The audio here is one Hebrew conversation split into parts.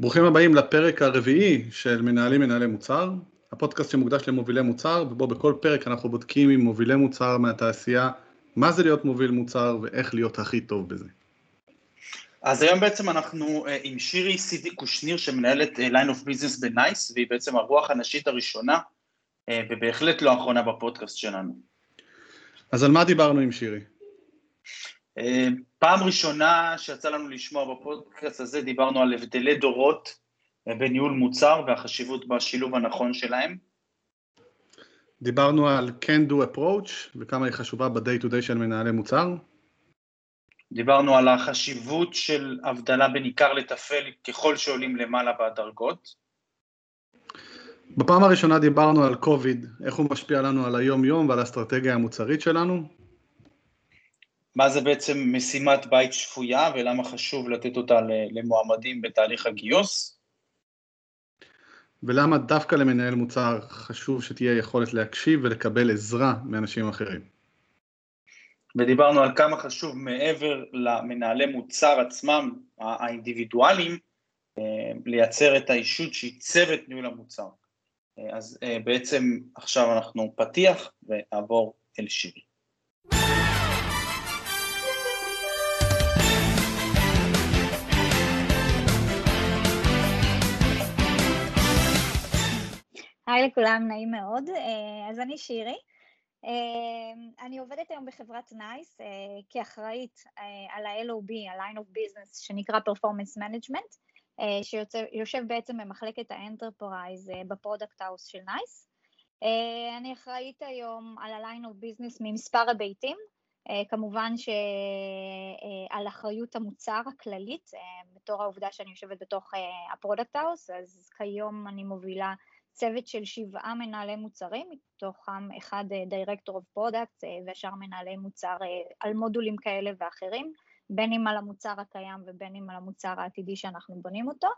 ברוכים הבאים לפרק הרביעי של מנהלים מנהלי מוצר, הפודקאסט שמוקדש למובילי מוצר, ובו בכל פרק אנחנו בודקים עם מובילי מוצר מהתעשייה, מה זה להיות מוביל מוצר ואיך להיות הכי טוב בזה. אז היום בעצם אנחנו אה, עם שירי סידי קושניר שמנהלת אה, line of business בנייס, והיא בעצם הרוח הנשית הראשונה, אה, ובהחלט לא האחרונה בפודקאסט שלנו. אז על מה דיברנו עם שירי? פעם ראשונה שיצא לנו לשמוע בפודקאסט הזה, דיברנו על הבדלי דורות בניהול מוצר והחשיבות בשילוב הנכון שלהם. דיברנו על can do approach וכמה היא חשובה ב-day to day של מנהלי מוצר. דיברנו על החשיבות של הבדלה בין עיקר לטפל ככל שעולים למעלה בדרגות. בפעם הראשונה דיברנו על קוביד, איך הוא משפיע לנו על היום-יום ועל האסטרטגיה המוצרית שלנו. מה זה בעצם משימת בית שפויה ולמה חשוב לתת אותה למועמדים בתהליך הגיוס. ולמה דווקא למנהל מוצר חשוב שתהיה יכולת להקשיב ולקבל עזרה מאנשים אחרים. ודיברנו על כמה חשוב מעבר למנהלי מוצר עצמם, האינדיבידואלים, אה, לייצר את האישות שעיצב את ניהול המוצר. אה, אז אה, בעצם עכשיו אנחנו פתיח ונעבור אל שירי. היי לכולם, נעים מאוד. אז אני שירי. אמ, אני עובדת היום בחברת נייס אה, כאחראית אה, על ה-LOB, ה-line of business, שנקרא Performance Management, אה, שיושב בעצם במחלקת ה enterprise ב product house של נייס. אני אחראית היום על ה-line of business ממספר היבטים, כמובן שעל אחריות המוצר הכללית, בתור העובדה שאני יושבת בתוך ה product house, אז כיום אני מובילה צוות של שבעה מנהלי מוצרים, מתוכם אחד director of product והשאר מנהלי מוצר אה, על מודולים כאלה ואחרים, בין אם על המוצר הקיים ובין אם על המוצר העתידי שאנחנו בונים אותו.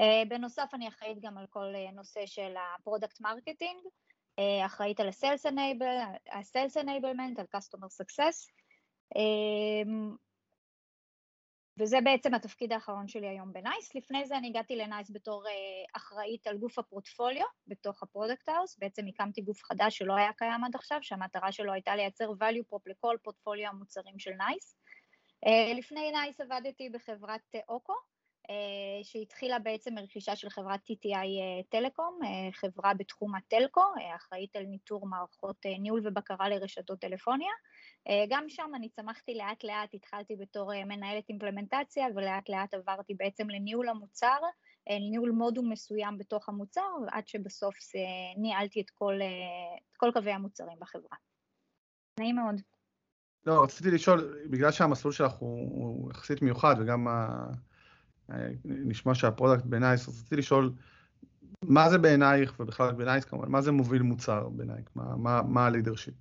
אה, בנוסף אני אחראית גם על כל אה, נושא של ה product marketing, אחראית על ה-Sales Enablement, על Customer Success, וזה בעצם התפקיד האחרון שלי היום בנייס. לפני זה אני הגעתי לנייס בתור אה, אחראית על גוף הפורטפוליו בתוך ה product house. בעצם הקמתי גוף חדש שלא היה קיים עד עכשיו, שהמטרה שלו הייתה לייצר value prop לכל פורטפוליו המוצרים של נייס. אה, לפני נייס עבדתי בחברת אוקו, uh, שהתחילה בעצם מרכישה של חברת TTI Telecom, אה, חברה בתחום ה telco, אה, אחראית על ניטור מערכות אה, ניהול ובקרה לרשתות טלפוניה. אה, גם שם אני צמחתי לאט לאט, התחלתי בתור אה, מנהלת אימפלמנטציה ולאט לאט עברתי בעצם לניהול המוצר, אה, ניהול מודול מסוים בתוך המוצר, עד שבסוף ניהלתי את כל, את כל קווי המוצרים בחברה. נעים מאוד. לא, רציתי לשאול, בגלל שהמסלול שלך הוא, הוא יחסית מיוחד וגם ה... נשמע שה product בנייס, רציתי לשאול, מה זה בעינייך, ובכלל בנייס כמובן, מה זה מוביל מוצר בעינייך? מה הלידרשיפ?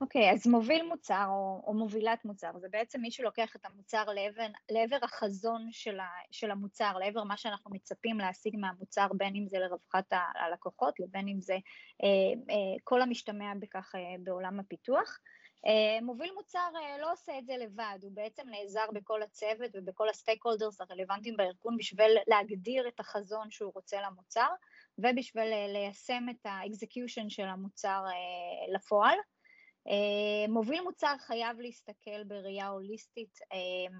אוקיי, okay, אז מוביל מוצר או, או מובילת מוצר, זה בעצם מי שלוקח את המוצר לעבר, לעבר החזון של, ה, של המוצר, לעבר מה שאנחנו מצפים להשיג מהמוצר, בין אם זה לרווחת הלקוחות, לבין אם זה אה, אה, כל המשתמע בכך אה, בעולם הפיתוח. אה, מוביל מוצר אה, לא עושה את זה לבד, הוא בעצם נעזר בכל הצוות ובכל הסטייק הולדרס הרלוונטיים בארגון בשביל להגדיר את החזון שהוא רוצה למוצר ובשביל אה, ליישם את האקזקיושן של המוצר אה, לפועל. אה, מוביל מוצר חייב להסתכל בראייה הוליסטית אה,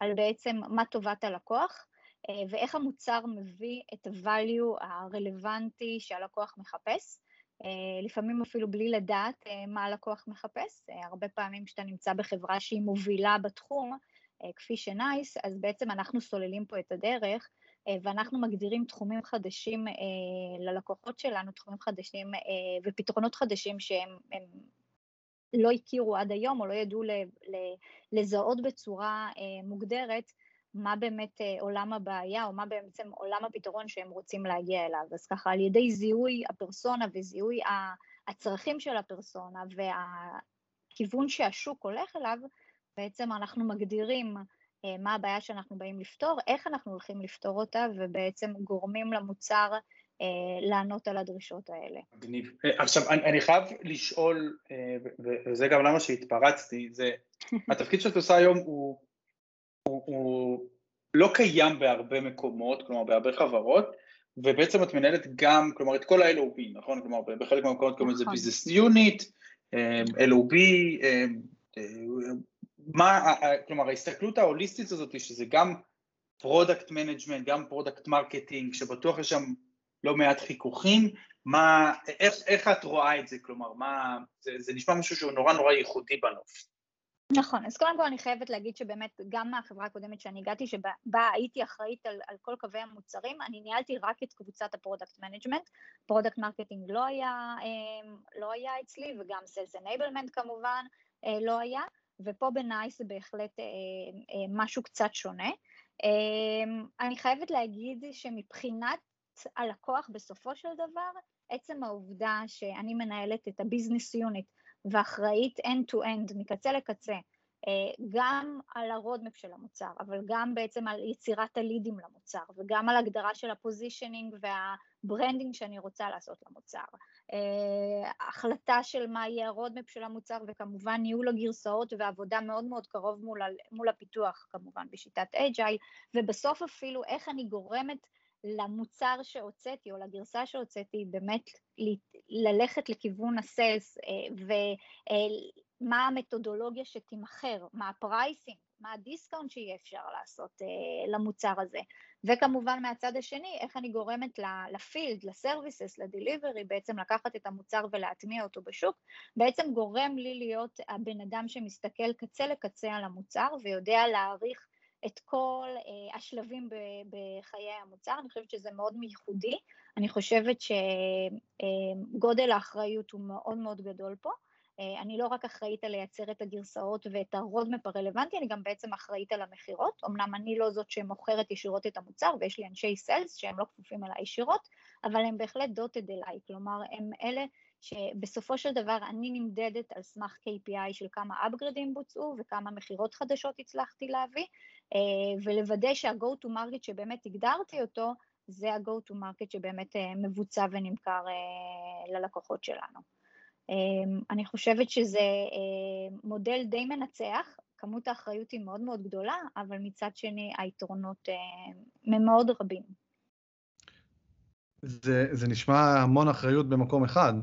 על בעצם מה טובת הלקוח אה, ואיך המוצר מביא את ה-value הרלוונטי שהלקוח מחפש. לפעמים אפילו בלי לדעת מה הלקוח מחפש. הרבה פעמים כשאתה נמצא בחברה שהיא מובילה בתחום, כפי שנייס, אז בעצם אנחנו סוללים פה את הדרך ואנחנו מגדירים תחומים חדשים ללקוחות שלנו, תחומים חדשים ופתרונות חדשים שהם לא הכירו עד היום או לא ידעו לזהות בצורה אה, מוגדרת מה באמת אה, עולם הבעיה או מה בעצם עולם הפתרון שהם רוצים להגיע אליו. אז ככה על ידי זיהוי הפרסונה וזיהוי הצרכים של הפרסונה והכיוון שהשוק הולך אליו, בעצם אנחנו מגדירים אה, מה הבעיה שאנחנו באים לפתור, איך אנחנו הולכים לפתור אותה ובעצם גורמים למוצר לענות על הדרישות האלה. מגניב. אה, עכשיו, אני, אני חייב לשאול, אה, וזה גם למה שהתפרצתי, זה, התפקיד שאת עושה היום הוא, הוא, הוא לא קיים בהרבה מקומות, כלומר בהרבה חברות, ובעצם את מנהלת גם, כלומר את כל ה-LOB, נכון? כלומר בחלק מהמקומות קוראים לזה ביזנס יוניט, LOB, מה, כלומר ההסתכלות ההוליסטית הזאת שזה גם product management, גם product marketing, שבטוח יש שם לא מעט חיכוכים, מה, איך, איך את רואה את זה, כלומר, מה, זה, זה נשמע משהו שהוא נורא נורא ייחודי בנוף. נכון, אז קודם כל אני חייבת להגיד שבאמת גם מהחברה הקודמת שאני הגעתי, שבה הייתי אחראית על, על כל קווי המוצרים, אני ניהלתי רק את קבוצת ה product management, product marketing לא היה, אמ, לא היה אצלי וגם sales enablement כמובן אה, לא היה, ופה בנייס זה בהחלט אה, אה, משהו קצת שונה. אמ, אני חייבת להגיד שמבחינת הלקוח בסופו של דבר, עצם העובדה שאני מנהלת את ה business unit ואחראית end-to-end, מקצה לקצה, אה, גם על ה roadmap של המוצר, אבל גם בעצם על יצירת הלידים למוצר, וגם על הגדרה של ה positioning וה branding שאני רוצה לעשות למוצר. אה, החלטה של מה יהיה ה roadmap של המוצר, וכמובן ניהול הגרסאות ועבודה מאוד מאוד קרוב מול, מול הפיתוח, כמובן בשיטת agile, ובסוף אפילו איך אני גורמת למוצר שהוצאתי או לגרסה שהוצאתי באמת ללכת לכיוון ה sales אה, ומה המתודולוגיה שתימכר, מה ה pricing, מה ה discount שיהיה אפשר לעשות אה, למוצר הזה. וכמובן מהצד השני איך אני גורמת ל field, ל services, ל delivery בעצם לקחת את המוצר ולהטמיע אותו בשוק בעצם גורם לי להיות הבן אדם שמסתכל קצה לקצה על המוצר ויודע להעריך את כל אה, השלבים ב, בחיי המוצר, אני חושבת שזה מאוד מייחודי, אני חושבת שגודל אה, האחריות הוא מאוד מאוד גדול פה, אה, אני לא רק אחראית על לייצר את הגרסאות ואת ה roadmap הרלוונטי, אני גם בעצם אחראית על המכירות, אמנם אני לא זאת שמוכרת ישירות את המוצר ויש לי אנשי sales שהם לא כפופים אליי ישירות, אבל הם בהחלט דוטד אליי, כלומר הם אלה שבסופו של דבר אני נמדדת על סמך KPI של כמה upgradeים בוצעו וכמה מכירות חדשות הצלחתי להביא, אה, ולוודא שה-go to market שבאמת הגדרתי אותו, זה ה-go to market שבאמת אה, מבוצע ונמכר אה, ללקוחות שלנו. אני חושבת שזה מודל די מנצח, כמות האחריות היא מאוד מאוד גדולה, אבל מצד שני היתרונות מאוד רבים. זה, זה נשמע המון אחריות במקום אחד.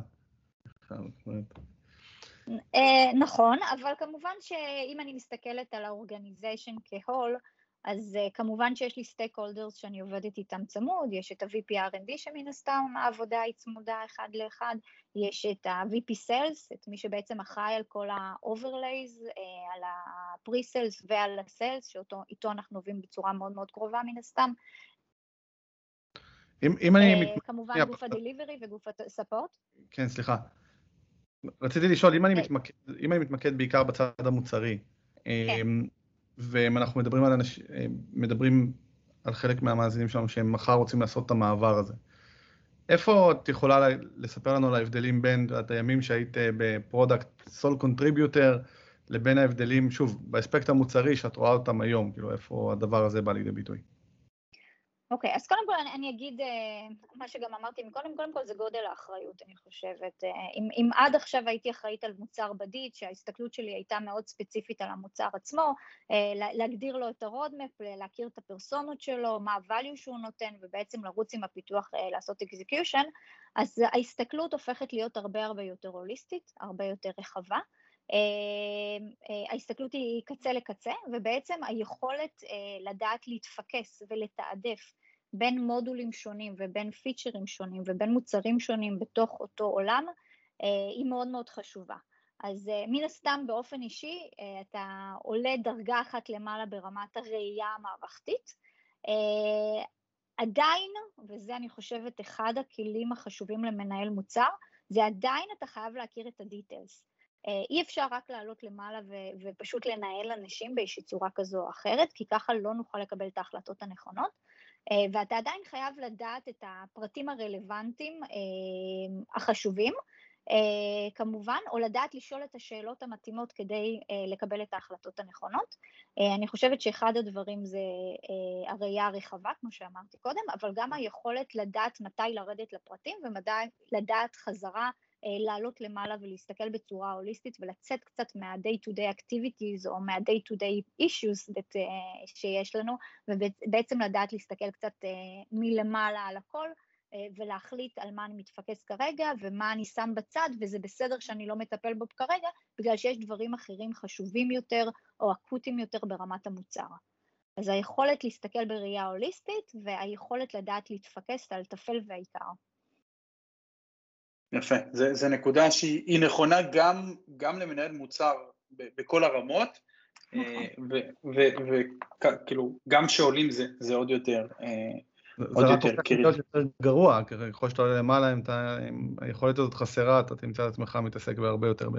אה, נכון, אבל כמובן שאם אני מסתכלת על האורגניזיישן כהול, אז uh, כמובן שיש לי סטייק הולדרס שאני עובדת איתם צמוד, יש את ה-VP R&D שמן הסתם העבודה היא צמודה אחד לאחד, יש את ה-VP Sales, את מי שבעצם אחראי על כל ה-overlays, uh, על ה-pre-sales ועל ה-sales, שאיתו אנחנו עובדים בצורה מאוד מאוד קרובה מן הסתם. אם, אם אני... Uh, כמובן גוף ה-delivery וגוף ה-support. כן, סליחה. רציתי לשאול, אם אני, כן. מתמקד, אם אני מתמקד בעיקר בצד המוצרי, כן. אמ, ואם אנחנו מדברים על, אנש, אה, מדברים על חלק מהמאזינים שלנו שהם מחר רוצים לעשות את המעבר הזה, איפה את יכולה לספר לנו על ההבדלים בין את הימים שהיית אה, ב product sole contributor, לבין ההבדלים, שוב, באספקט המוצרי שאת רואה אותם היום, כאילו איפה הדבר הזה בא לידי ביטוי? אוקיי, אז קודם כל אני, אני אגיד אה, מה שגם אמרתי מקודם, קודם כל זה גודל האחריות, אני חושבת. אה, אם, אם עד עכשיו הייתי אחראית על מוצר בדיד, שההסתכלות שלי הייתה מאוד ספציפית על המוצר עצמו, אה, להגדיר לו את ה roadmap, להכיר את הפרסונות שלו, מה ה-value שהוא נותן, ובעצם לרוץ עם הפיתוח אה, לעשות execution, אז ההסתכלות הופכת להיות הרבה הרבה יותר הוליסטית, הרבה יותר רחבה. אה, אה, ההסתכלות היא קצה לקצה, ובעצם היכולת אה, לדעת להתפקס ולתעדף בין מודולים שונים ובין פיצ'רים שונים ובין מוצרים שונים בתוך אותו עולם, אה, היא מאוד מאוד חשובה. אז אה, מן הסתם באופן אישי אה, אתה עולה דרגה אחת למעלה ברמת הראייה המערכתית. עדיין, וזה אני חושבת אחד הכלים החשובים למנהל מוצר, זה עדיין אתה חייב להכיר את הדיטלס. אי אפשר רק לעלות למעלה ו- ופשוט לנהל אנשים באיזושהי צורה כזו או אחרת, כי ככה לא נוכל לקבל את ההחלטות הנכונות. אה, ואתה עדיין חייב לדעת את הפרטים הרלוונטיים אה, החשובים, אה, כמובן, או לדעת לשאול את השאלות המתאימות כדי לקבל את ההחלטות הנכונות. אני חושבת שאחד הדברים זה הראייה הרחבה, כמו שאמרתי קודם, אבל גם היכולת לדעת מתי לרדת לפרטים ולדעת חזרה אה, לעלות למעלה ולהסתכל בצורה הוליסטית ולצאת קצת מה-day to day activities או מה-day to day issues that, uh, שיש לנו ובעצם לדעת להסתכל קצת uh, מלמעלה על הכל ולהחליט על מה אני מתפקס כרגע ומה אני שם בצד וזה בסדר שאני לא מטפל בו כרגע בגלל שיש דברים אחרים חשובים יותר או אקוטיים יותר ברמת המוצר. אז היכולת להסתכל בראייה הוליסטית והיכולת לדעת להתפקס על טפל והעיקר. יפה, זו נקודה שהיא נכונה גם, גם למנהל מוצר בכל הרמות, וכאילו נכון. גם כשעולים זה, זה עוד יותר, אה, עוד יותר קריטי. זה רק יותר גרוע, ככל שאתה עולה למעלה, אם, אם היכולת הזאת חסרה, אתה תמצא את עצמך מתעסק בהרבה יותר ב...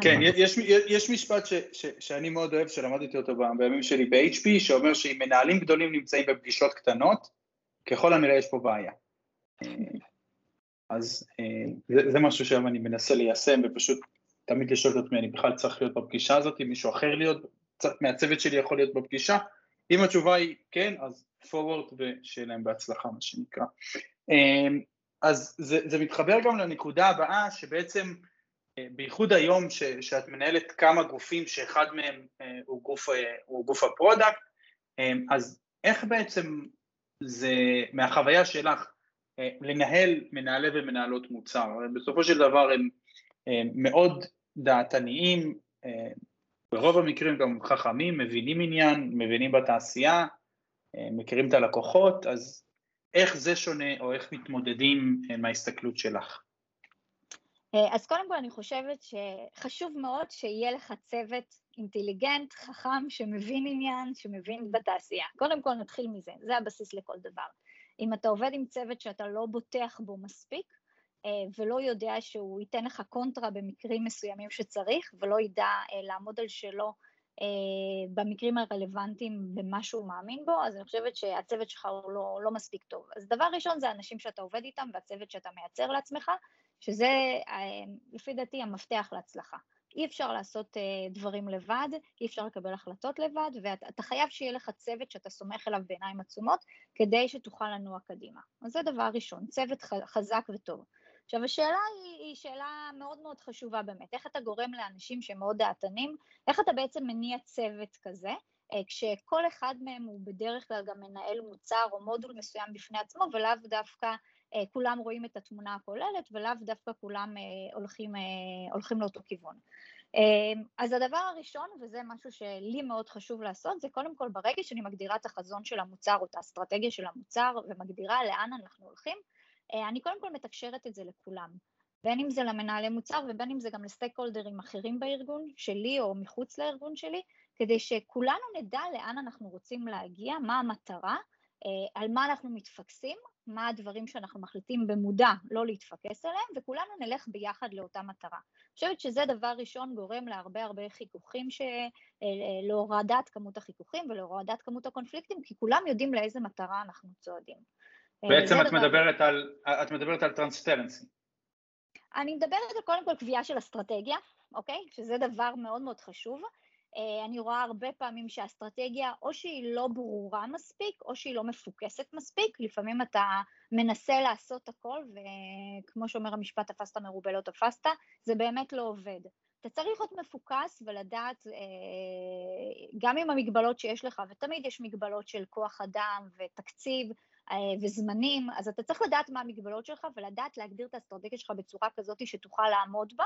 כן, יש, יש משפט ש, ש, שאני מאוד אוהב, שלמדתי אותו בימים שלי ב-HP, שאומר שאם מנהלים גדולים נמצאים בפגישות קטנות, ככל הנראה יש פה בעיה. אז אה, זה, זה משהו שהיום אני מנסה ליישם ופשוט תמיד לשאול את עצמי, אני בכלל צריך להיות בפגישה הזאת, מישהו אחר להיות, מהצוות שלי יכול להיות בפגישה? אם התשובה היא כן, אז forward ושיהיה להם בהצלחה, מה שנקרא. אה, אז זה, זה מתחבר גם לנקודה הבאה, שבעצם אה, בייחוד היום ש, שאת מנהלת כמה גופים שאחד מהם הוא גוף, הוא גוף ה product, אז איך בעצם זה, מהחוויה שלך, לנהל מנהלי ומנהלות מוצר. בסופו של דבר הם מאוד דעתניים, אה, ברוב המקרים גם חכמים, מבינים עניין, מבינים בתעשייה, אה, מכירים את הלקוחות, אז איך זה שונה או איך מתמודדים מההסתכלות שלך? אז קודם כל אני חושבת שחשוב מאוד שיהיה לך צוות אינטליגנט, חכם, שמבין עניין, שמבין בתעשייה. קודם כל נתחיל מזה, זה הבסיס לכל דבר. אם אתה עובד עם צוות שאתה לא בוטח בו מספיק, אה, ולא יודע שהוא ייתן לך קונטרה במקרים מסוימים שצריך, ולא ידע אה, לעמוד על שלו אה, במקרים הרלוונטיים במה שהוא מאמין בו, אז אני חושבת שהצוות שלך הוא לא, לא מספיק טוב. אז דבר ראשון זה אנשים שאתה עובד איתם והצוות שאתה מייצר לעצמך, שזה לפי דעתי המפתח להצלחה. אי אפשר לעשות uh, דברים לבד, אי אפשר לקבל החלטות לבד, ואתה חייב שיהיה לך צוות שאתה סומך עליו בעיניים עצומות, כדי שתוכל לנוע קדימה. אז זה דבר ראשון, צוות חזק וטוב. עכשיו השאלה היא, היא שאלה מאוד מאוד חשובה באמת, איך אתה גורם לאנשים שהם מאוד דעתנים, איך אתה בעצם מניע צוות כזה, אה, כשכל אחד מהם הוא בדרך כלל גם מנהל מוצר או מודול מסוים בפני עצמו, ולאו דווקא אה, כולם רואים את התמונה הכוללת ולאו דווקא כולם אה, הולכים, אה, הולכים לאותו כיוון. אז הדבר הראשון, וזה משהו שלי מאוד חשוב לעשות, זה קודם כל ברגע שאני מגדירה את החזון של המוצר או את האסטרטגיה של המוצר ומגדירה לאן אנחנו הולכים, אני קודם כל מתקשרת את זה לכולם. בין אם זה למנהלי מוצר ובין אם זה גם לסטייק הולדרים אחרים בארגון שלי או מחוץ לארגון שלי, כדי שכולנו נדע לאן אנחנו רוצים להגיע, מה המטרה, על מה אנחנו מתפקסים מה הדברים שאנחנו מחליטים במודע לא להתפקס עליהם, וכולנו נלך ביחד לאותה מטרה. אני חושבת שזה דבר ראשון גורם להרבה הרבה חיכוכים, ש... אה, אה, להורדת כמות החיכוכים ולהורדת כמות הקונפליקטים, כי כולם יודעים לאיזה מטרה אנחנו צועדים. אה, בעצם את, דבר... מדברת על, את מדברת על טרנספרנסי. אני מדברת על קודם כל קביעה של אסטרטגיה, אוקיי? שזה דבר מאוד מאוד חשוב. אה, אני רואה הרבה פעמים שהאסטרטגיה או שהיא לא ברורה מספיק או שהיא לא מפוקסת מספיק, לפעמים אתה מנסה לעשות הכל וכמו שאומר המשפט תפסת מרובה לא תפסת, זה באמת לא עובד. אתה צריך להיות מפוקס ולדעת אה, גם עם המגבלות שיש לך, ותמיד יש מגבלות של כוח אדם ותקציב אה, וזמנים, אז אתה צריך לדעת מה המגבלות שלך ולדעת להגדיר את האסטרטגיה שלך בצורה כזאת שתוכל לעמוד בה,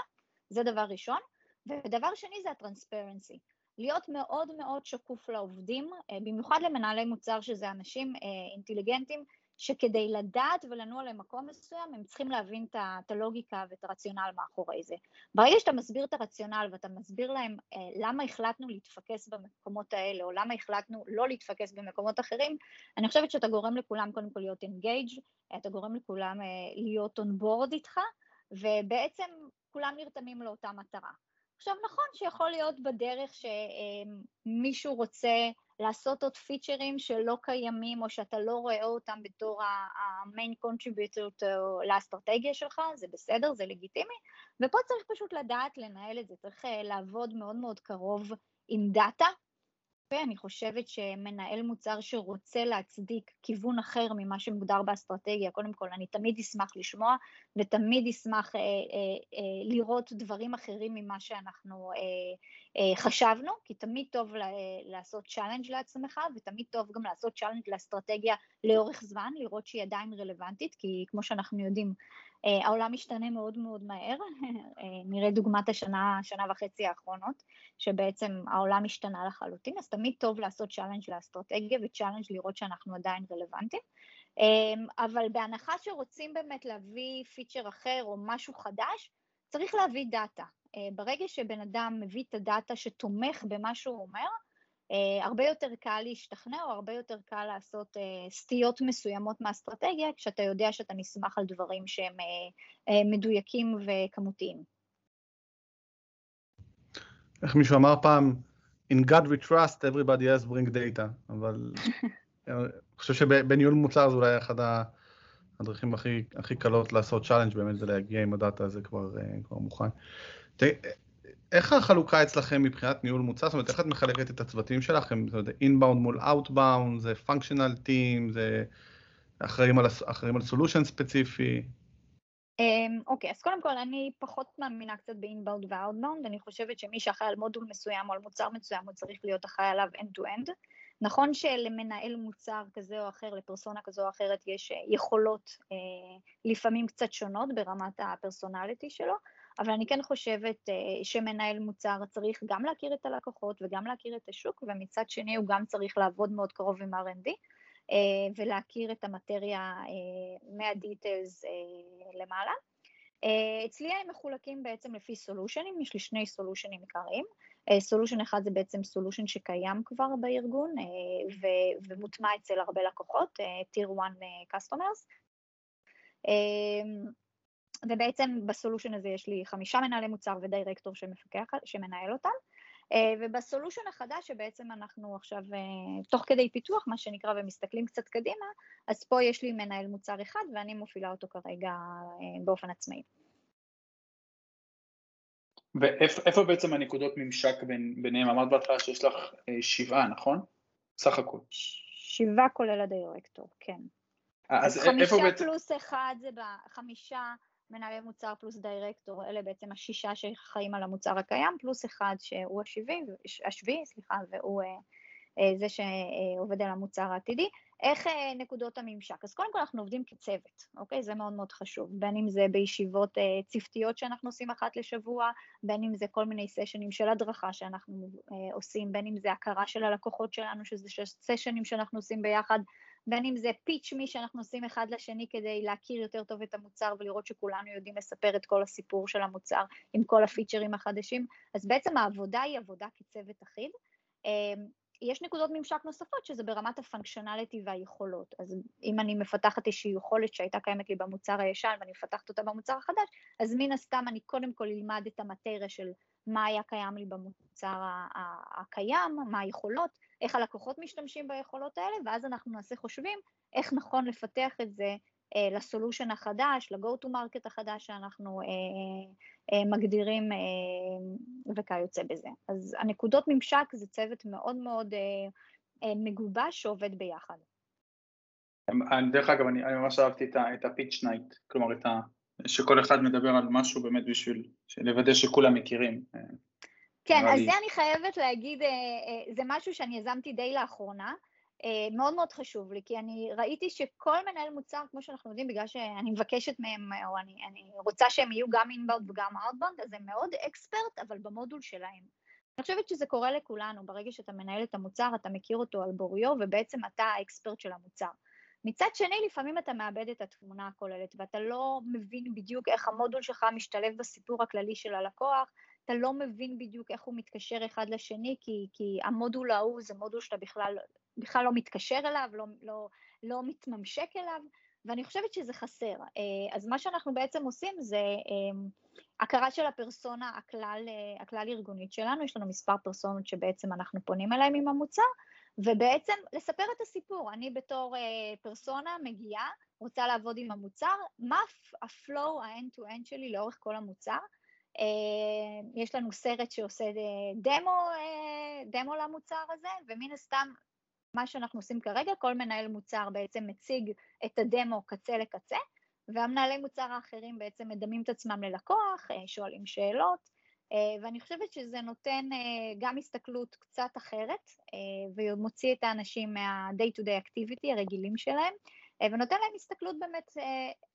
זה דבר ראשון. ודבר שני זה הטרנספרנסי. להיות מאוד מאוד שקוף לעובדים, אה, במיוחד למנהלי מוצר שזה אנשים אה, אינטליגנטים, שכדי לדעת ולנוע למקום מסוים הם צריכים להבין את הלוגיקה ואת הרציונל מאחורי זה. ברגע שאתה מסביר את הרציונל ואתה מסביר להם אה, למה החלטנו להתפקס במקומות האלה או למה החלטנו לא להתפקס במקומות אחרים, אני חושבת שאתה גורם לכולם קודם כל להיות אינגייג', אתה גורם לכולם להיות און בורד איתך, ובעצם כולם נרתמים לאותה מטרה. עכשיו נכון שיכול להיות בדרך שמישהו רוצה לעשות עוד פיצ'רים שלא קיימים או שאתה לא רואה אותם בתור ה-main contributor לאסטרטגיה שלך, זה בסדר, זה לגיטימי, ופה צריך פשוט לדעת לנהל את זה, צריך אה, לעבוד מאוד מאוד קרוב עם דאטה, אני חושבת שמנהל מוצר שרוצה להצדיק כיוון אחר ממה שמוגדר באסטרטגיה, קודם כל אני תמיד אשמח לשמוע ותמיד אשמח אה, אה, אה, לראות דברים אחרים ממה שאנחנו אה, אה, חשבנו, כי תמיד טוב לה, לעשות challenge לעצמך ותמיד טוב גם לעשות challenge לאסטרטגיה לאורך זמן, לראות שהיא עדיין רלוונטית, כי כמו שאנחנו יודעים, אה, העולם משתנה מאוד מאוד מהר, אה, נראה דוגמת השנה, שנה וחצי האחרונות, שבעצם העולם השתנה לחלוטין, אז תמיד טוב לעשות challenge לאסטרטגיה ו challenge לראות שאנחנו עדיין רלוונטיים. אה, אבל בהנחה שרוצים באמת להביא פיצ'ר אחר או משהו חדש, צריך להביא דאטה. ברגע שבן אדם מביא את הדאטה שתומך במה שהוא אומר, הרבה יותר קל להשתכנע או הרבה יותר קל לעשות אה, סטיות מסוימות מהאסטרטגיה כשאתה יודע שאתה נסמך על דברים שהם אה, מדויקים וכמותיים. איך מישהו אמר פעם, In God we trust, everybody else bring data, אבל אני חושב שבניהול מוצר זה אולי אחד הדרכים הכי, הכי קלות לעשות challenge באמת זה להגיע עם הדאטה הזה כבר, כבר מוכן. איך החלוקה אצלכם מבחינת ניהול מוצר? זאת אומרת, איך את מחלקת את הצוותים שלכם? זאת אומרת, inbound מול outbound, זה functional team, זה אחראים על, אחראים על solution ספציפי? אמ, אוקיי, אז קודם כל אני פחות מאמינה קצת ב inbound ו outbound, אני חושבת שמי שאחראי על מודול מסוים או על מוצר מסוים הוא צריך להיות אחראי עליו end-to-end. נכון שלמנהל מוצר כזה או אחר, לפרסונה כזו או אחרת, יש יכולות אה, לפעמים קצת שונות ברמת ה personality שלו, אבל אני כן חושבת אה, שמנהל מוצר צריך גם להכיר את הלקוחות וגם להכיר את השוק, ומצד שני הוא גם צריך לעבוד מאוד קרוב עם R&D. אה, ולהכיר את המטריה אה, מה details למעלה. אצלי הם מחולקים בעצם לפי solutions, יש לי שני solutions עיקריים. solution אחד זה בעצם solution שקיים כבר בארגון ו- ומוטמע אצל הרבה לקוחות, Tier 1 uh, Customers. ובעצם ב solution הזה יש לי חמישה מנהלי מוצר ודירקטור שמפקח, שמנהל אותם, אה, וב solution החדש שבעצם אנחנו עכשיו אה, תוך כדי פיתוח, מה שנקרא, ומסתכלים קצת קדימה, אז פה יש לי מנהל מוצר אחד ואני מפעילה אותו כרגע אה, באופן עצמאי. ואיפה בעצם הנקודות ממשק בין, ביניהם? אמרת בהתחלה שיש לך שבעה, נכון? סך הכל. שבעה כולל הדירקטור, כן. אז, אז חמישה בעצם... פלוס אחד זה בחמישה מנהלי מוצר פלוס דירקטור, אלה בעצם השישה שחיים על המוצר הקיים, פלוס אחד שהוא השביעי, השביעי, סליחה, והוא אה, אה, זה שעובד על המוצר העתידי. איך אה, נקודות הממשק? אז קודם כל אנחנו עובדים כצוות, אוקיי? זה מאוד מאוד חשוב, בין אם זה בישיבות צוותיות שאנחנו עושים אחת לשבוע, בין אם זה כל מיני סשנים של הדרכה שאנחנו עושים, בין אם זה הכרה של הלקוחות שלנו, שזה סשנים שאנחנו עושים ביחד, בין אם זה פיץ' מי שאנחנו עושים אחד לשני כדי להכיר יותר טוב את המוצר ולראות שכולנו יודעים לספר את כל הסיפור של המוצר עם כל הפיצ'רים החדשים, אז בעצם העבודה היא עבודה כצוות אחיד. אמ, יש נקודות ממשק נוספות שזה ברמת הפונקשיונליטי והיכולות, אז אם אני מפתחת איזושהי יכולת שהייתה קיימת לי במוצר הישן ואני מפתחת אותה במוצר החדש, אז מן הסתם אני קודם כל אלמד את המטריה של מה היה קיים לי במוצר הקיים, מה היכולות, איך הלקוחות משתמשים ביכולות האלה, ואז אנחנו נעשה חושבים איך נכון לפתח את זה אה, לסולושן החדש, market החדש שאנחנו אה, אה, מגדירים אה, וכיוצא בזה. אז הנקודות ממשק זה צוות מאוד מאוד אה, אה, מגובש שעובד ביחד. דרך אגב, אני, אני ממש אהבתי את ה pitch night, כלומר את ה... שכל אחד מדבר על משהו באמת בשביל לוודא שכולם מכירים. כן, אז לי... זה אני חייבת להגיד, אה, אה, זה משהו שאני יזמתי די לאחרונה, אה, מאוד מאוד חשוב לי, כי אני ראיתי שכל מנהל מוצר, כמו שאנחנו יודעים, בגלל שאני מבקשת מהם, או אני, אני רוצה שהם יהיו גם inbound וגם outbound, אז הם מאוד expert, אבל במודול שלהם. אני חושבת שזה קורה לכולנו, ברגע שאתה מנהל את המוצר, אתה מכיר אותו על בוריו, ובעצם אתה האקספרט של המוצר. מצד שני, לפעמים אתה מאבד את התמונה הכוללת, ואתה לא מבין בדיוק איך המודול שלך משתלב בסיפור הכללי של הלקוח, אתה לא מבין בדיוק איך הוא מתקשר אחד לשני, כי, כי המודול ההוא זה מודול שאתה בכלל, בכלל לא מתקשר אליו, לא, לא, לא מתממשק אליו, ואני חושבת שזה חסר. אה, אז מה שאנחנו בעצם עושים זה אה, הכרה של הפרסונה הכלל, אה, הכלל ארגונית שלנו, יש לנו מספר פרסונות שבעצם אנחנו פונים אליהם עם המוצר, ובעצם לספר את הסיפור. אני בתור פרסונה מגיעה, רוצה לעבוד עם המוצר, מה ה flow ה end to end שלי לאורך כל המוצר, יש לנו סרט שעושה דמו, דמו למוצר הזה, ומן הסתם מה שאנחנו עושים כרגע, כל מנהל מוצר בעצם מציג את הדמו קצה לקצה, והמנהלי מוצר האחרים בעצם מדמים את עצמם ללקוח, שואלים שאלות, ואני חושבת שזה נותן גם הסתכלות קצת אחרת, ומוציא את האנשים מה-day to day activity הרגילים שלהם, ונותן להם הסתכלות באמת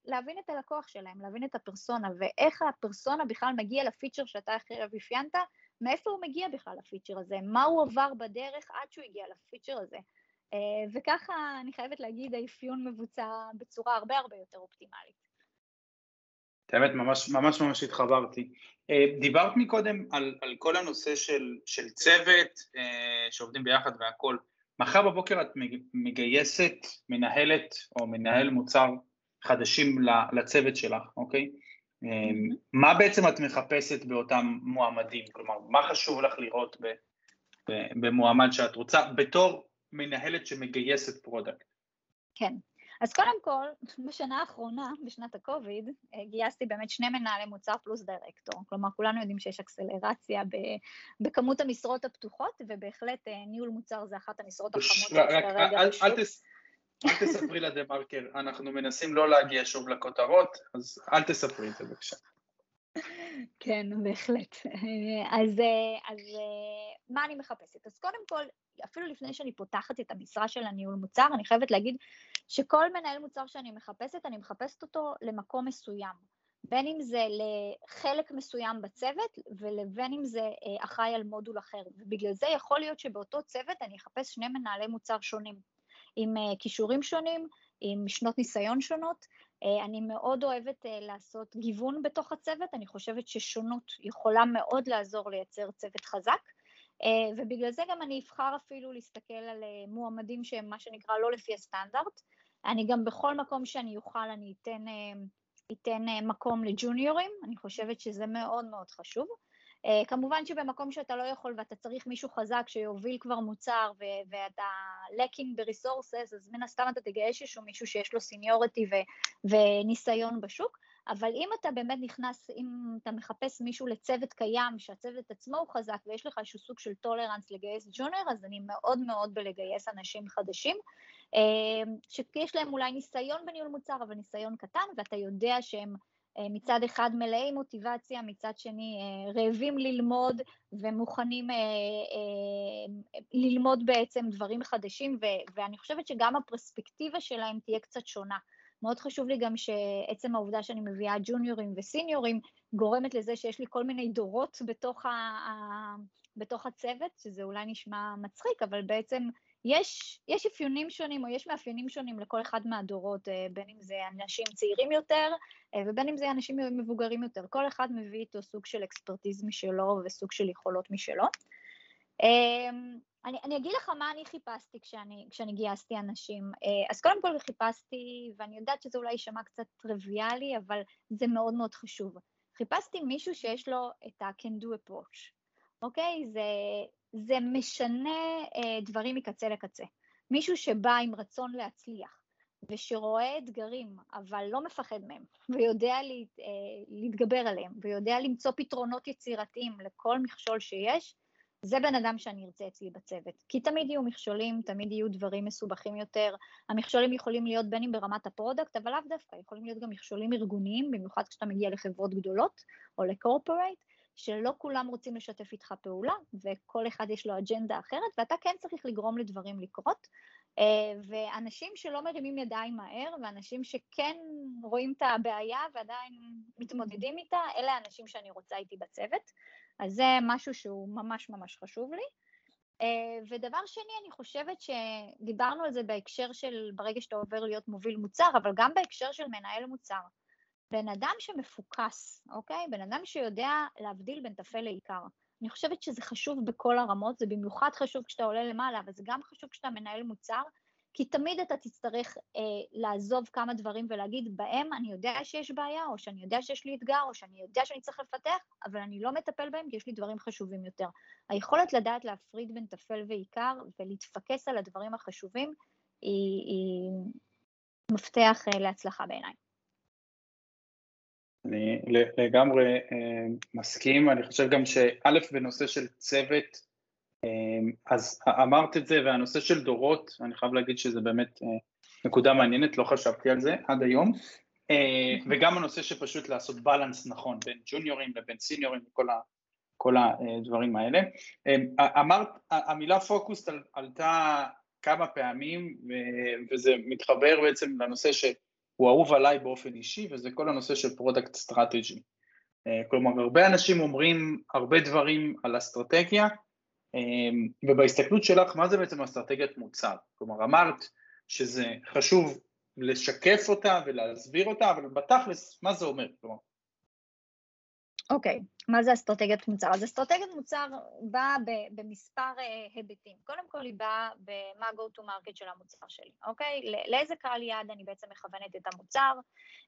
להבין את הלקוח שלהם, להבין את הפרסונה, ואיך הפרסונה בכלל מגיע לפיצ'ר שאתה עכשיו אפיינת, מאיפה הוא מגיע בכלל לפיצ'ר הזה, מה הוא עבר בדרך עד שהוא הגיע לפיצ'ר הזה. וככה אני חייבת להגיד, האפיון מבוצע בצורה הרבה הרבה יותר אופטימלית. האמת, ממש ממש ממש התחברתי. דיברת מקודם על, על כל הנושא של, של צוות שעובדים ביחד והכל. מחר בבוקר את מגייסת מנהלת או מנהל מוצר חדשים לצוות שלך, אוקיי? מה בעצם את מחפשת באותם מועמדים? כלומר, מה חשוב לך לראות במועמד שאת רוצה בתור מנהלת שמגייסת product? כן, אז קודם כל, בשנה האחרונה, בשנת הקוביד, גייסתי באמת שני מנהלי מוצר פלוס דירקטור. כלומר, כולנו יודעים שיש אקסלרציה בכמות המשרות הפתוחות, ובהחלט ניהול מוצר זה אחת המשרות החמות כרגע בשוק. אל תספרי לדה מרקר, אנחנו מנסים לא להגיע שוב לכותרות, אז אל תספרי את זה בבקשה. כן, בהחלט. אז, אז מה אני מחפשת? אז קודם כל, אפילו לפני שאני פותחת את המשרה של הניהול מוצר, אני חייבת להגיד שכל מנהל מוצר שאני מחפשת, אני מחפשת אותו למקום מסוים. בין אם זה לחלק מסוים בצוות, ובין אם זה אחראי על מודול אחר. ובגלל זה יכול להיות שבאותו צוות אני אחפש שני מנהלי מוצר שונים. עם כישורים שונים, עם שנות ניסיון שונות. אני מאוד אוהבת לעשות גיוון בתוך הצוות, אני חושבת ששונות יכולה מאוד לעזור לייצר צוות חזק, ובגלל זה גם אני אבחר אפילו להסתכל על מועמדים שהם מה שנקרא לא לפי הסטנדרט. אני גם בכל מקום שאני אוכל אני אתן, אתן מקום לג'וניורים, אני חושבת שזה מאוד מאוד חשוב. Uh, כמובן שבמקום שאתה לא יכול ואתה צריך מישהו חזק שיוביל כבר מוצר ו- ואתה lacking ב resources, אז מן הסתם אתה תגייס איזשהו מישהו שיש לו seniority ו- וניסיון בשוק, אבל אם אתה באמת נכנס, אם אתה מחפש מישהו לצוות קיים, שהצוות עצמו הוא חזק ויש לך איזשהו סוג של tolerance לגייס junior, אז אני מאוד מאוד בלגייס אנשים חדשים, שיש להם אולי ניסיון בניהול מוצר, אבל ניסיון קטן, ואתה יודע שהם מצד אחד מלאי מוטיבציה, מצד שני רעבים ללמוד ומוכנים ללמוד בעצם דברים חדשים, ואני חושבת שגם הפרספקטיבה שלהם תהיה קצת שונה. מאוד חשוב לי גם שעצם העובדה שאני מביאה ג'וניורים וסיניורים גורמת לזה שיש לי כל מיני דורות בתוך, ה... בתוך הצוות, שזה אולי נשמע מצחיק, אבל בעצם יש, יש אפיונים שונים או יש מאפיינים שונים לכל אחד מהדורות, בין אם זה אנשים צעירים יותר ובין אם זה אנשים מבוגרים יותר. כל אחד מביא איתו סוג של אקספרטיז משלו וסוג של יכולות משלו. אני, אני אגיד לך מה אני חיפשתי כשאני, כשאני גייסתי אנשים. אז קודם כל חיפשתי, ואני יודעת שזה אולי יישמע קצת טריוויאלי, אבל זה מאוד מאוד חשוב. חיפשתי מישהו שיש לו את ה-can do approach, אוקיי? זה, זה משנה אה, דברים מקצה לקצה. מישהו שבא עם רצון להצליח ושרואה אתגרים, אבל לא מפחד מהם, ויודע לה, אה, להתגבר עליהם, ויודע למצוא פתרונות יצירתיים לכל מכשול שיש, זה בן אדם שאני ארצה אצלי בצוות. כי תמיד יהיו מכשולים, תמיד יהיו דברים מסובכים יותר. המכשולים יכולים להיות בין אם ברמת ה product, אבל לאו דווקא, יכולים להיות גם מכשולים ארגוניים, במיוחד כשאתה מגיע לחברות גדולות או ל corporate, שלא כולם רוצים לשתף איתך פעולה, וכל אחד יש לו אג'נדה אחרת, ואתה כן צריך לגרום לדברים לקרות. ואנשים שלא מרימים ידיים מהר, ואנשים שכן רואים את הבעיה ועדיין מתמודדים איתה, אלה האנשים שאני רוצה איתי בצוות. אז זה משהו שהוא ממש ממש חשוב לי. ודבר שני, אני חושבת שדיברנו על זה בהקשר של ברגע שאתה עובר להיות מוביל מוצר, אבל גם בהקשר של מנהל מוצר. בן אדם שמפוקס, אוקיי? בן אדם שיודע להבדיל בין טפל לעיקר. אני חושבת שזה חשוב בכל הרמות, זה במיוחד חשוב כשאתה עולה למעלה, אבל זה גם חשוב כשאתה מנהל מוצר, כי תמיד אתה תצטרך אה, לעזוב כמה דברים ולהגיד, בהם אני יודע שיש בעיה, או שאני יודע שיש לי אתגר, או שאני יודע שאני צריך לפתח, אבל אני לא מטפל בהם כי יש לי דברים חשובים יותר. היכולת לדעת להפריד בין טפל ועיקר ולהתפקס על הדברים החשובים, היא, היא מפתח אה, להצלחה בעיניי. אני לגמרי אה, מסכים, אני חושב גם שא' בנושא של צוות, אה, אז אמרת את זה, והנושא של דורות, אני חייב להגיד שזה באמת אה, נקודה מעניינת, לא חשבתי על זה עד היום, וגם הנושא שפשוט לעשות balance נכון בין ג'וניורים לבין סיניורים וכל ה, כל הדברים האלה. אמרת, המילה פוקוס עלתה כמה פעמים, וזה מתחבר בעצם לנושא ש... הוא אהוב עליי באופן אישי, וזה כל הנושא של product strategy. אה, כלומר, הרבה אנשים אומרים הרבה דברים על אסטרטגיה, אה, ובהסתכלות שלך, מה זה בעצם אסטרטגיית מוצר? כלומר, אמרת שזה חשוב לשקף אותה ולהסביר אותה, אבל בתכלס, מה זה אומר? כלומר, אוקיי, okay. מה זה אסטרטגיית מוצר? אז אסטרטגיית מוצר באה במספר uh, היבטים. קודם כל היא באה במה go to market של המוצר שלי, אוקיי? Okay? לאיזה קהל יעד אני בעצם מכוונת את המוצר,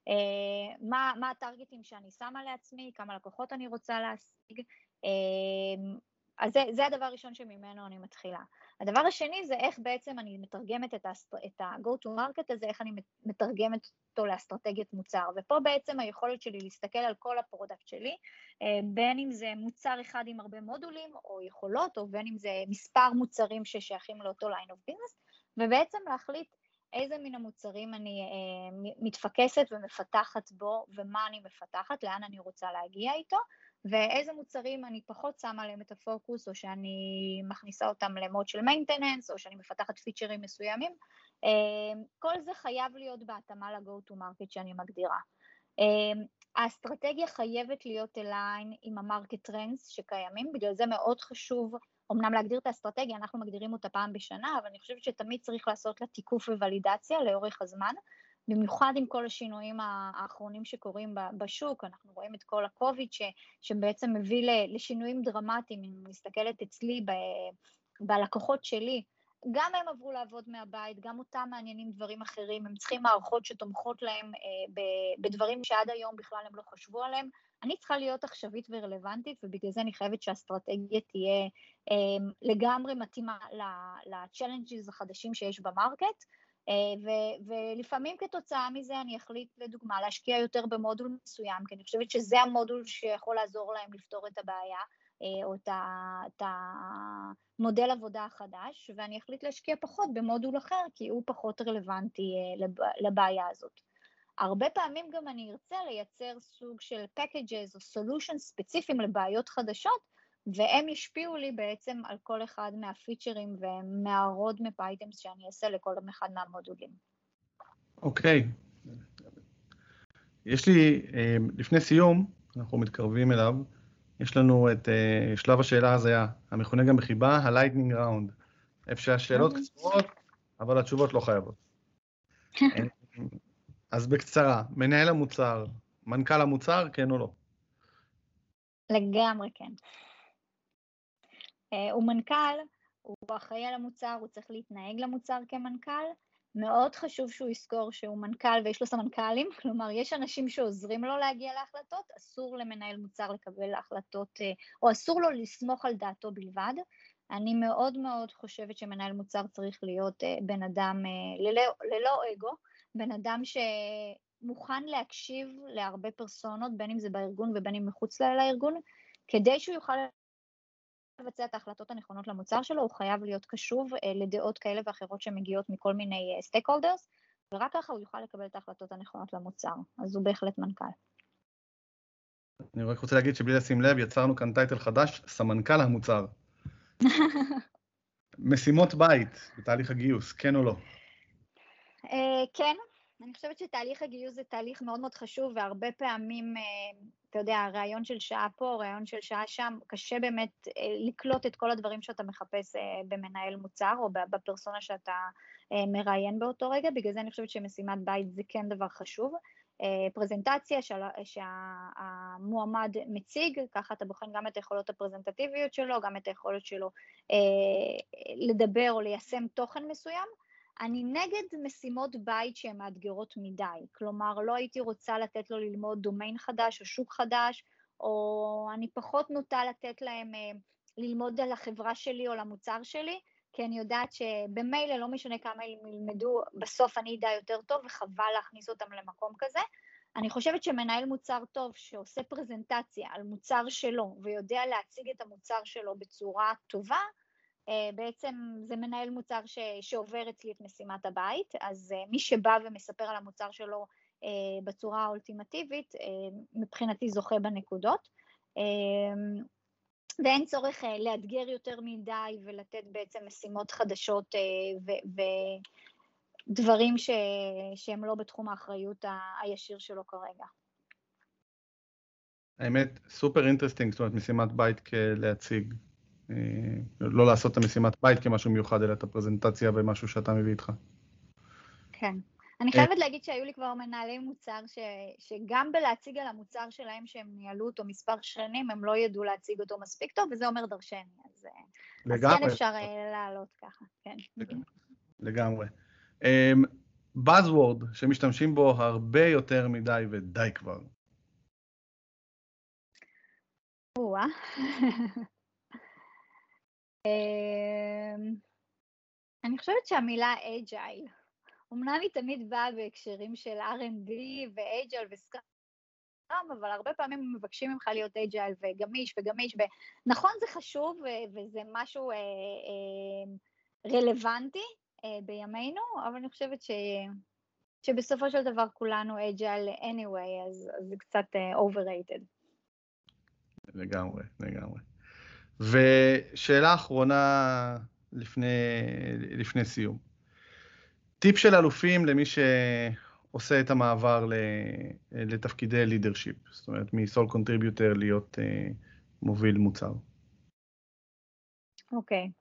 uh, מה, מה הטארגטים שאני שמה לעצמי, כמה לקוחות אני רוצה להשיג, uh, אז זה, זה הדבר הראשון שממנו אני מתחילה. הדבר השני זה איך בעצם אני מתרגמת את ה-go to market הזה, איך אני מתרגמת אותו לאסטרטגיית מוצר. ופה בעצם היכולת שלי להסתכל על כל ה product שלי, אה, בין אם זה מוצר אחד עם הרבה מודולים או יכולות, או בין אם זה מספר מוצרים ששייכים לאותו line of business, ובעצם להחליט איזה מן המוצרים אני אה, מתפקסת ומפתחת בו, ומה אני מפתחת, לאן אני רוצה להגיע איתו, ואיזה מוצרים אני פחות שמה עליהם את הפוקוס, או שאני מכניסה אותם ל mode של maintenance, או שאני מפתחת פיצ'רים מסוימים. אה, כל זה חייב להיות בהתאמה ל-go to market שאני מגדירה. אה, האסטרטגיה חייבת להיות align עם ה market trends שקיימים, בגלל זה מאוד חשוב אמנם להגדיר את האסטרטגיה, אנחנו מגדירים אותה פעם בשנה, אבל אני חושבת שתמיד צריך לעשות לה תיקוף וולידציה לאורך הזמן, במיוחד עם כל השינויים האחרונים שקורים בשוק, אנחנו רואים את כל הקוביד ש, שבעצם מביא לשינויים דרמטיים, אם מסתכלת אצלי ב, בלקוחות שלי, גם הם עברו לעבוד מהבית, גם אותם מעניינים דברים אחרים, הם צריכים מערכות שתומכות להם אה, בדברים שעד היום בכלל הם לא חשבו עליהם. אני צריכה להיות עכשווית ורלוונטית, ובגלל זה אני חייבת שהאסטרטגיה תהיה אה, לגמרי מתאימה ל-challenges החדשים שיש במרקט, ו- ולפעמים כתוצאה מזה אני אחליט לדוגמה להשקיע יותר במודול מסוים, כי אני חושבת שזה המודול שיכול לעזור להם לפתור את הבעיה, אה, או את המודל עבודה החדש, ואני אחליט להשקיע פחות במודול אחר, כי הוא פחות רלוונטי אה, לבעיה הזאת. הרבה פעמים גם אני ארצה לייצר סוג של packages או solutions ספציפיים לבעיות חדשות, והם ישפיעו לי בעצם על כל אחד מהפיצ'רים ומהרודמפ אייטמס שאני אעשה לכל אחד מהמודולים. אוקיי. Okay. יש לי, אה, לפני סיום, אנחנו מתקרבים אליו, יש לנו את uh, שלב השאלה הזיה, המכונה גם בחיבה ה-lightning round, איפה שהשאלות אוקיי. קצרות, אבל התשובות לא חייבות. אז בקצרה, מנהל המוצר, מנכ"ל המוצר, כן או לא? לגמרי כן. אה, הוא מנכ"ל, הוא אחראי על המוצר, הוא צריך להתנהג למוצר כמנכ"ל. מאוד חשוב שהוא יזכור שהוא מנכ"ל ויש לו סמנכ"לים, כלומר יש אנשים שעוזרים לו להגיע להחלטות, אסור למנהל מוצר לקבל החלטות, אה, או אסור לו לסמוך על דעתו בלבד. אני מאוד מאוד חושבת שמנהל מוצר צריך להיות אה, בן אדם ללא, ללא אגו, בן אדם שמוכן להקשיב להרבה פרסונות, בין אם זה בארגון ובין אם מחוץ לארגון, כדי שהוא יוכל לבצע את ההחלטות הנכונות למוצר שלו, הוא חייב להיות קשוב אה, לדעות כאלה ואחרות שמגיעות מכל מיני סטייק uh, הולדרס, ורק ככה הוא יוכל לקבל את ההחלטות הנכונות למוצר. אז הוא בהחלט מנכ"ל. אני רק רוצה להגיד שבלי לשים לב, יצרנו כאן טייטל חדש, סמנכ"ל המוצר. משימות בית בתהליך הגיוס, כן או לא? Uh, כן, אני חושבת שתהליך הגיוס זה תהליך מאוד מאוד חשוב, והרבה פעמים, אה, אתה יודע, רעיון של שעה פה, רעיון של שעה שם, קשה באמת אה, לקלוט את כל הדברים שאתה מחפש אה, במנהל מוצר, או בפרסונה שאתה מראיין באותו רגע, בגלל זה אני חושבת שמשימת בית זה כן דבר חשוב. פרזנטציה שהמועמד מציג, ככה אתה בוחן גם את היכולות הפרזנטטיביות שלו, גם את היכולת שלו לדבר או ליישם תוכן מסוים. אני נגד משימות בית שהן מאתגרות מדי, כלומר לא הייתי רוצה לתת לו ללמוד דומיין חדש או שוק חדש, או אני פחות נוטה לתת להם אה, ללמוד על החברה שלי או למוצר שלי, כי אני יודעת שבמילא לא משנה כמה הם ילמדו, בסוף אני אדע יותר טוב וחבל להכניס אותם למקום כזה. אני חושבת שמנהל מוצר טוב שעושה פרזנטציה על מוצר שלו ויודע להציג את המוצר שלו בצורה טובה, בעצם זה מנהל מוצר ש, שעובר אצלי את משימת הבית, אז אה, מי שבא ומספר על המוצר שלו אה, בצורה האולטימטיבית, מבחינתי זוכה בנקודות. ואין צורך לאתגר יותר מדי ולתת בעצם משימות חדשות ודברים ש... שהם לא בתחום האחריות הישיר שלו כרגע. האמת, super interesting, זאת אומרת משימת בית להציג אה, לא לעשות את המשימת בית כמשהו מיוחד, אלא את הפרזנטציה ומשהו שאתה מביא איתך. כן. אני חייבת להגיד שהיו לי כבר מנהלי מוצר ש, שגם בלהציג על המוצר שלהם שהם ניהלו אותו מספר שנים, הם לא ידעו להציג אותו מספיק טוב, וזה אומר דרשני. אז, לגמרי. אז כן אפשר אה, לעלות ככה, כן. לגמרי. Buzzword שמשתמשים בו הרבה יותר מדי ודי כבר. אמ, אני חושבת שהמילה agile, אמנם היא תמיד באה בהקשרים של R&D ו agile ו Scrum, אבל הרבה פעמים מבקשים ממך להיות agile וגמיש וגמיש, ונכון זה חשוב וזה משהו אה, אה, רלוונטי אה, בימינו, אבל אני חושבת ש... שבסופו של דבר כולנו agile anyway, אז, זה קצת overrated. לגמרי, לגמרי. ושאלה אחרונה לפני, לפני סיום. טיפ של אלופים למי שעושה את המעבר לתפקידי leadership, זאת אומרת מ sole contributor להיות uh, מוביל מוצר. אוקיי. Okay.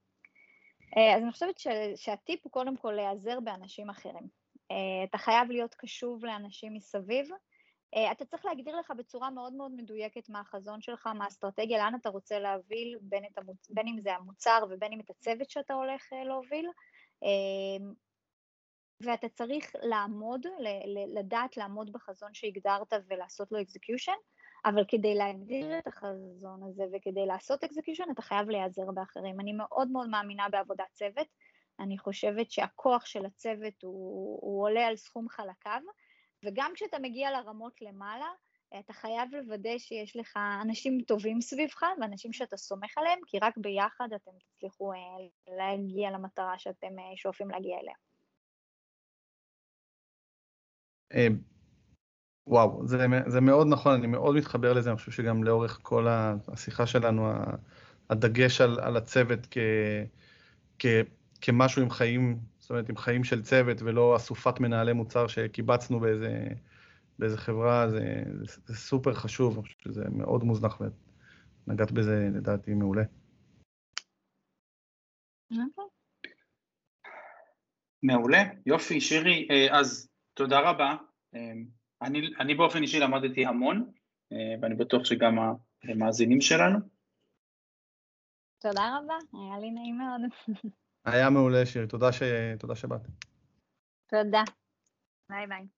אה, אז אני חושבת שהטיפ הוא קודם כל להיעזר באנשים אחרים. Uh, אתה חייב להיות קשוב לאנשים מסביב, אה, אתה צריך להגדיר לך בצורה מאוד מאוד מדויקת מה החזון שלך, מה האסטרטגיה, לאן אתה רוצה להוביל, בין, המוצ... בין אם זה המוצר ובין אם את הצוות שאתה הולך אה, להוביל, אה, ואתה צריך לעמוד, לדעת לעמוד בחזון שהגדרת ולעשות לו execution, אבל כדי להגדיר את החזון הזה וכדי לעשות execution אתה חייב להיעזר באחרים. אני מאוד מאוד מאמינה בעבודת צוות, אני חושבת שהכוח של הצוות הוא, הוא עולה על סכום חלקיו, וגם כשאתה מגיע לרמות למעלה, אתה חייב לוודא שיש לך אנשים טובים סביבך ואנשים שאתה סומך עליהם, כי רק ביחד אתם תצליחו אה, להגיע למטרה שאתם אה, שואפים להגיע אליה. אה, וואו, זה, זה מאוד נכון, אני מאוד מתחבר לזה, אני חושב שגם לאורך כל השיחה שלנו, הדגש על, על הצוות כ, כ, כמשהו עם חיים זאת אומרת, עם חיים של צוות ולא אסופת מנהלי מוצר שקיבצנו באיזה, באיזה חברה, זה, זה, זה סופר חשוב, אני חושב שזה מאוד מוזנח ונגעת בזה לדעתי מעולה. מעולה, יופי, שירי, אה, אז תודה רבה. אה, אני, אני באופן אישי למדתי המון, אה, ואני בטוח שגם המאזינים שלנו. תודה רבה, היה לי נעים מאוד. היה מעולה, שירי, תודה, ש... תודה שבאת. תודה. ביי ביי.